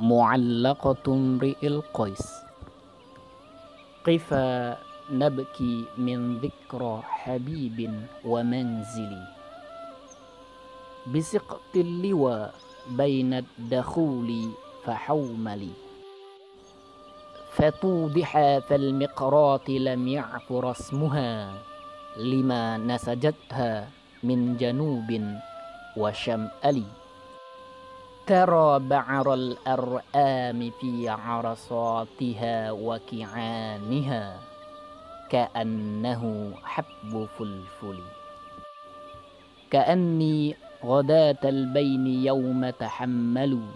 معلقة امرئ القيس. قفا نبكي من ذكرى حبيب ومنزل. بسقط اللوى بين الدخول فحوملي فتوضح فالمقراط لم يعفر اسمها لما نسجتها من جنوب وشمأل. ترى بعر الأرآم في عرصاتها وكعانها كأنه حب فلفل. كأني غداة البين يوم تحملوا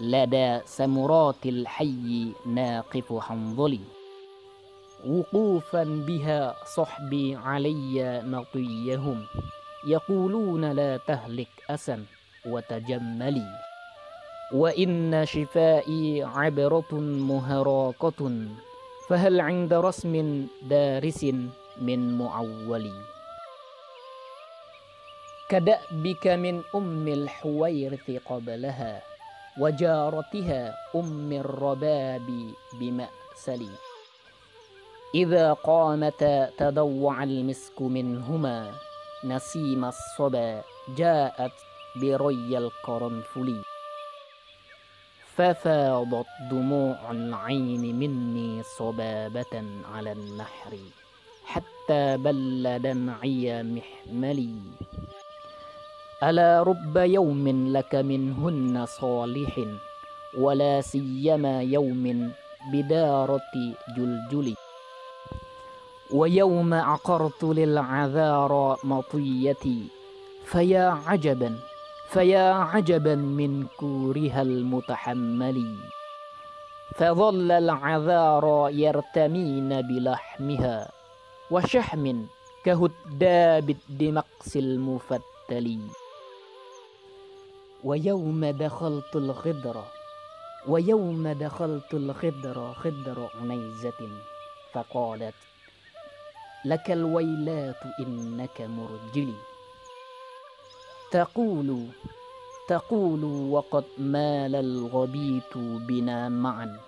لدى سمرات الحي ناقف حنظلي وقوفا بها صحبي علي نطيهم يقولون لا تهلك أسا وتجملي. وإن شفائي عبرة مهراقة فهل عند رسم دارس من معول كدأبك من أم الحويرث قبلها وجارتها أم الرباب بمأسل إذا قامتا تضوع المسك منهما نسيم الصبا جاءت بري القرنفل ففاضت دموع العين مني صبابة على النحر حتى بل دمعي محملي. ألا رب يوم لك منهن صالح ولا سيما يوم بدارة جلجل. ويوم عقرت للعذار مطيتي فيا عجبا فيا عجبا من كورها المتحمل. فظل العذار يرتمين بلحمها وشحم كهداب الدمقس المفتل. ويوم دخلت الغدر ويوم دخلت الغدر خدر عنيزة فقالت لك الويلات إنك مرجلي. تقول تقول وقد مال الغبيت بنا معا.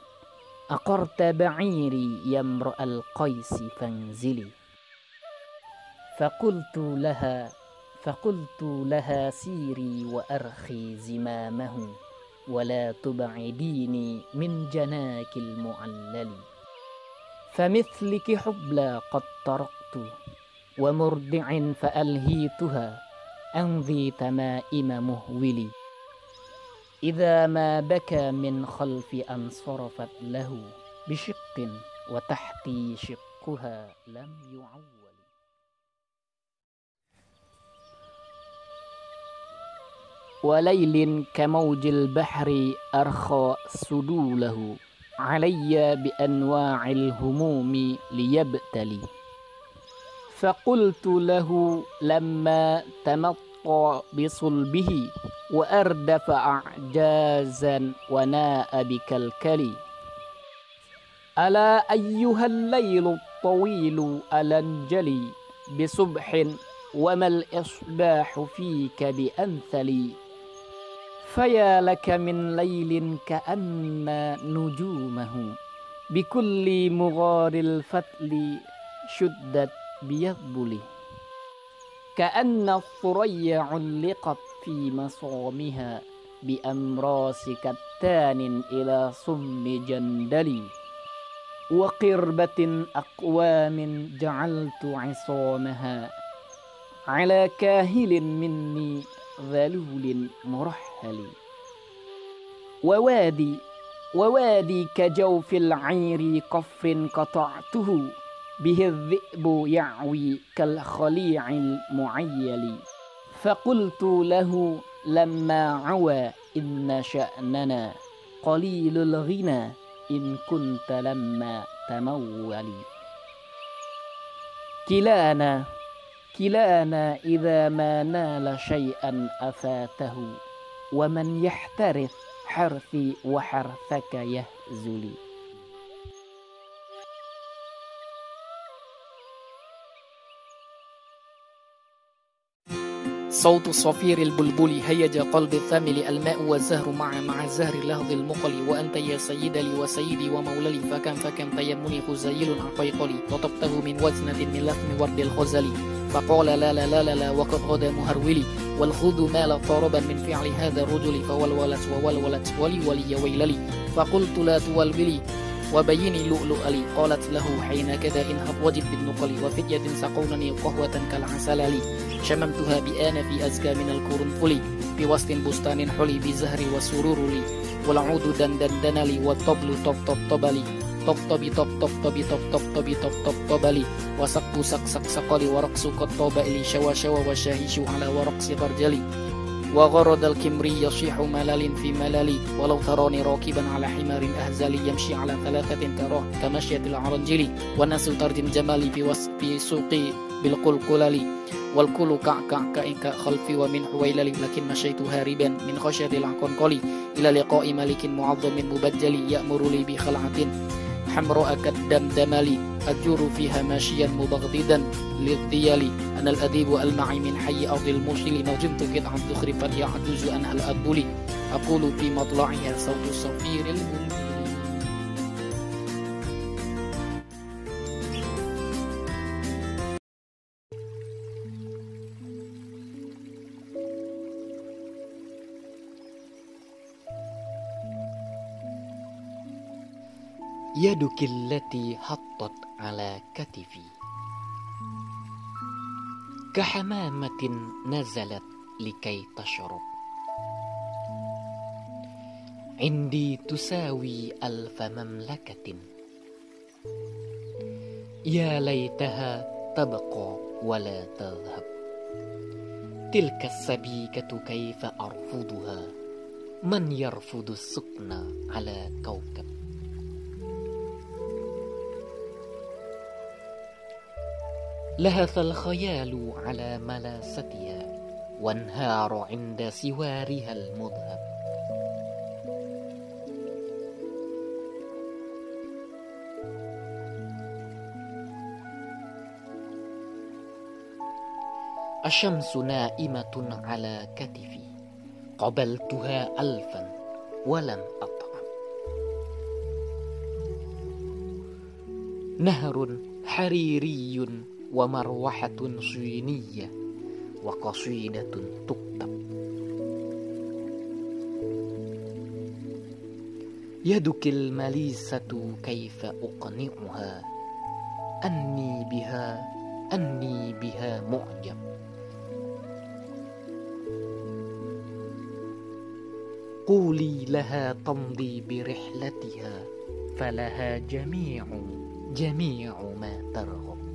أقرت بعيري يا امرأ القيس فانزلي. فقلت لها فقلت لها سيري وأرخي زمامه ولا تبعديني من جناك المعلل. فمثلك حبلى قد طرقت ومرضع فألهيتها. أنذي تمائم مهولي. إذا ما بكى من خلف أن صرفت له بشق وتحتي شقها لم يعول. وليل كموج البحر أرخى سدوله علي بأنواع الهموم ليبتلي. فقلت له لما تمطى بصلبه وأردف أعجازا وناء بكلكلي. ألا أيها الليل الطويل ألنجلي بصبح وما الإصباح فيك بأنثلي؟ فيا لك من ليل كأن نجومه بكل مغار الفتل شدت بيذبل كأن الثريا علقت في مصامها بأمراس كتان إلى صم جندل. وقربة أقوام جعلت عصامها على كاهل مني ذلول مرحل. ووادي ووادي كجوف العير قفر قطعته به الذئب يعوي كالخليع المعيل. فقلت له لما عوى إن شأننا قليل الغنى إن كنت لما تمول. كلانا كلانا إذا ما نال شيئا أفاته ومن يحترث حرثي وحرثك يهزلي صوت صفير البلبل هيج قلبي الثمل الماء والزهر معا مع زهر لحظ المقل وأنت يا سيد لي وسيدي ومولى لي فكم فكم تيمني غزيل عقيقلي. قطفته من وجنة من لثم ورد الخجل فقال لا لا لا لا, لا وقد غدا مهرولي. والخود مالت طربا من فعل هذا الرجل فولولت وولولت ولي ولي ويللي. فقلت لا تولولي. وبيني اللؤلؤ لي قالت له حين كذا انهض وجد بالنقل وفتية سقونني قهوة كالعسل لي شممتها بآنف أزكى من القرنفل بوسط بستان حلي بزهر وسرور لي والعود دندن لي والطبل طب طب طب لي طب طب طب طب طب طب طب طب طب طب طب لي وسق سق سق سقلي ورقص قطاب لي شوى شوى وشاهش على ورقص برجلي وغرد الكمري يصيح ملل في ملل. ولو تراني راكبا على حمار أهزلي يمشي على ثلاثة تراه كمشية العرنجل. والناس ترجم جمالي في سوقي بالقلقلل. والكل كعكع كائك خلفي ومن حويلل. لكن مشيت هاربا من خشية العنقنقل. إلى لقاء ملك معظم مبجل يأمر لي بخلعة. حمراء كالدمدم لي أجور فيها ماشيا مبغضدا للثيال أنا الأديب المعي من حي أرض الموصل. نظمت قطعا زخرفا يعجز أنها الأبل أقول في مطلعها صوت صفير البلبل يدك التي حطت على كتفي. كحمامة نزلت لكي تشرب. عندي تساوي ألف مملكة. يا ليتها تبقى ولا تذهب. تلك السبيكة كيف أرفضها؟ من يرفض السكن على كوكب؟ لهث الخيال على ملاستها وانهار عند سوارها المذهب. الشمس نائمة على كتفي. قبلتها ألفا ولم أطعم. نهر حريري ومروحة صينية وقصيدة تكتب. يدك المليسة كيف أقنعها؟ أني بها أني بها معجب. قولي لها تمضي برحلتها فلها جميع جميع ما ترغب.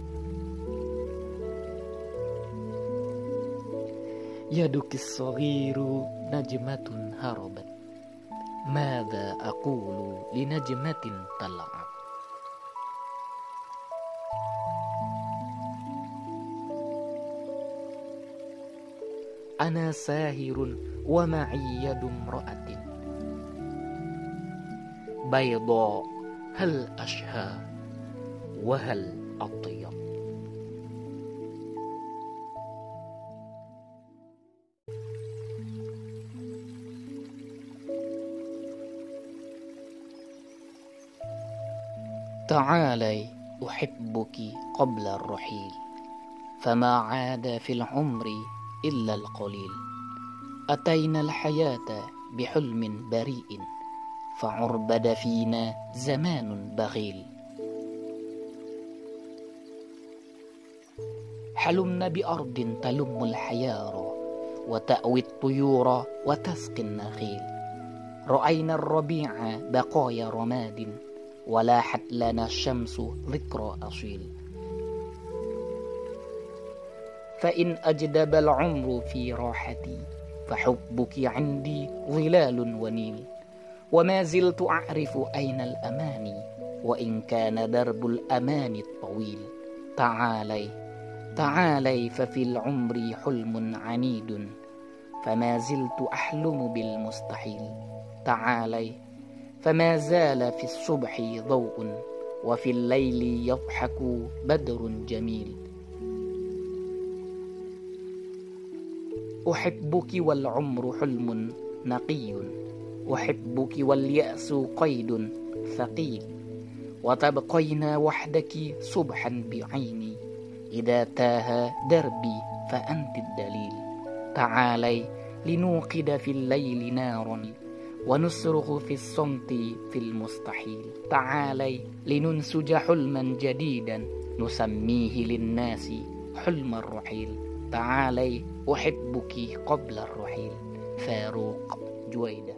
يدك الصغير نجمة هربت. ماذا أقول لنجمة تلعب أنا ساهر ومعي يد امرأة. بيضاء هل أشهى؟ وهل أطيب؟ تعالي أحبك قبل الرحيل فما عاد في العمر إلا القليل. أتينا الحياة بحلم بريء فعربد فينا زمان بغيل. حلمنا بأرض تلم الحيار وتأوي الطيور وتسقي النخيل. رأينا الربيع بقايا رماد ولاحت لنا الشمس ذكرى أصيل. فإن أجدب العمر في راحتي فحبك عندي ظلال ونيل. وما زلت أعرف أين الأماني وإن كان درب الأمان الطويل. تعالي تعالي ففي العمر حلم عنيد. فما زلت أحلم بالمستحيل. تعالي فما زال في الصبح ضوء وفي الليل يضحك بدر جميل. أحبك والعمر حلم نقي أحبك واليأس قيد ثقيل. وتبقين وحدك صبحا بعيني إذا تاه دربي فأنت الدليل. تعالي لنوقد في الليل نارا ونصرخ في الصمت في المستحيل. تعالي لننسج حلما جديدا نسميه للناس حلم الرحيل. تعالي أحبك قبل الرحيل. فاروق جويدة.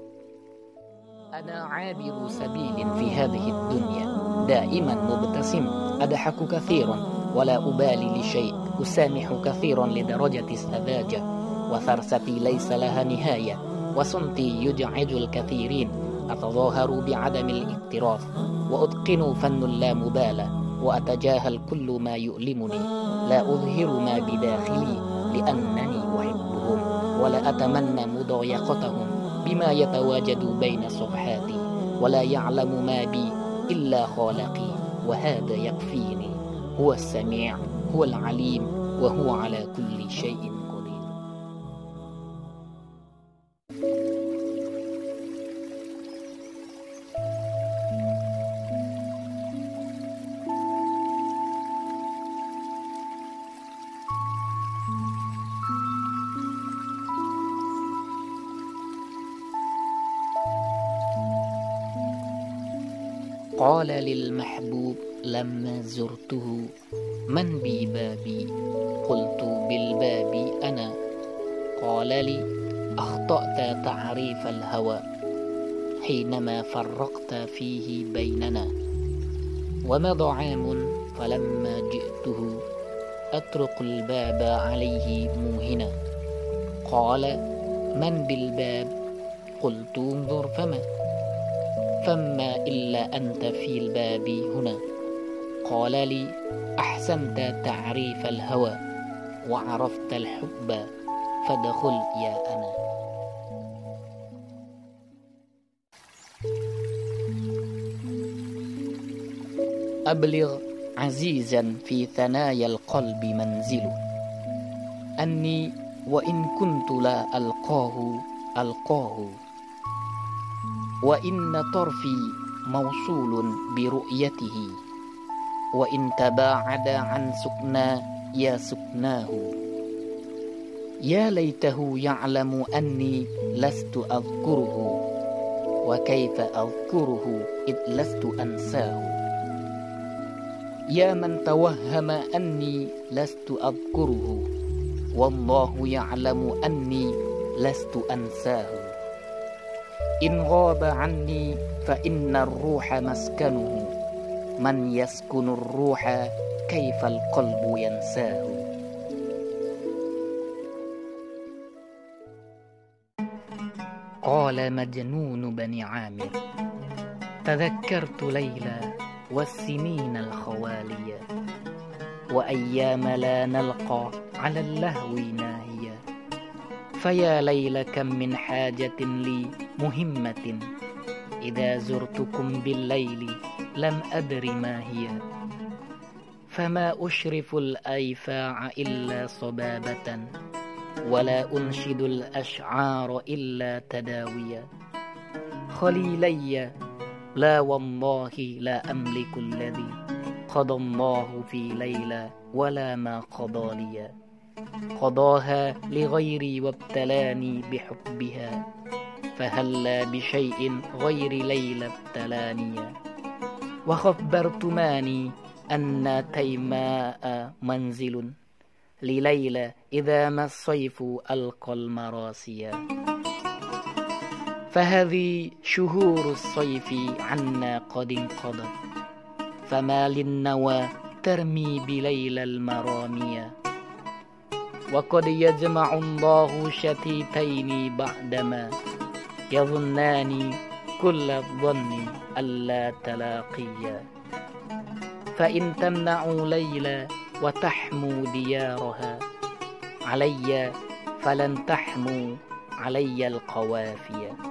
أنا عابر سبيل في هذه الدنيا. دائما مبتسم أضحك كثيرا ولا أبالي لشيء. أسامح كثيرا لدرجة السذاجة. وثرستي ليس لها نهاية. وصمتي يجعج الكثيرين. أتظاهر بعدم الاكتراث وأتقن فن اللامبالاة وأتجاهل كل ما يؤلمني. لا أظهر ما بداخلي لأنني أحبهم. ولا أتمنى مضايقتهم بما يتواجد بين صفحاتي. ولا يعلم ما بي إلا خالقي. وهذا يكفيني. هو السميع هو العليم وهو على كل شيء قال للمحبوب لما زرته من بي بابي؟ قلت بالباب أنا. قال لي أخطأت تعريف الهوى حينما فرقت فيه بيننا. ومضى عام فلما جئته أطرق الباب عليه موهنا. قال من بالباب؟ قلت انظر فما؟ فما إلا أنت في الباب هنا؟ قال لي أحسنت تعريف الهوى وعرفت الحب فادخل يا أنا أبلغ عزيزا في ثنايا القلب منزله أني وإن كنت لا ألقاه ألقاه وإن طرفي موصول برؤيته. وإن تباعد عن سكنى يا سكناه. يا ليته يعلم أني لست أذكره. وكيف أذكره إذ لست أنساه. يا من توهم أني لست أذكره. والله يعلم أني لست أنساه. إن غاب عني فإن الروح مسكنه. من يسكن الروح كيف القلب ينساه؟ قال مجنون بني عامر تذكرت ليلى والسنين الخوالية وأيام لا نلقى على اللهو ناهية. فيا ليل كم من حاجة لي مهمة. إذا زرتكم بالليل لم أدر ما هي. فما أشرف الأيفاع إلا صبابة ولا أنشد الأشعار إلا تداويا. خليلي لا والله لا أملك الذي قضى الله في ليلة ولا ما قضى لي. قضاها لغيري وابتلاني بحبها. فهلا بشيء غير ليلى ابتلاني؟ وخبرتماني أن تيماء منزل لليلى إذا ما الصيف ألقى المراسيا. فهذه شهور الصيف عنا قد انقضت فما للنوى ترمي بليلى المرامية وقد يجمع الله شتيتين بعدما يظنان كل الظن ألا تلاقيا. فإن تمنعوا ليلى وتحموا ديارها علي فلن تحموا علي القوافيا.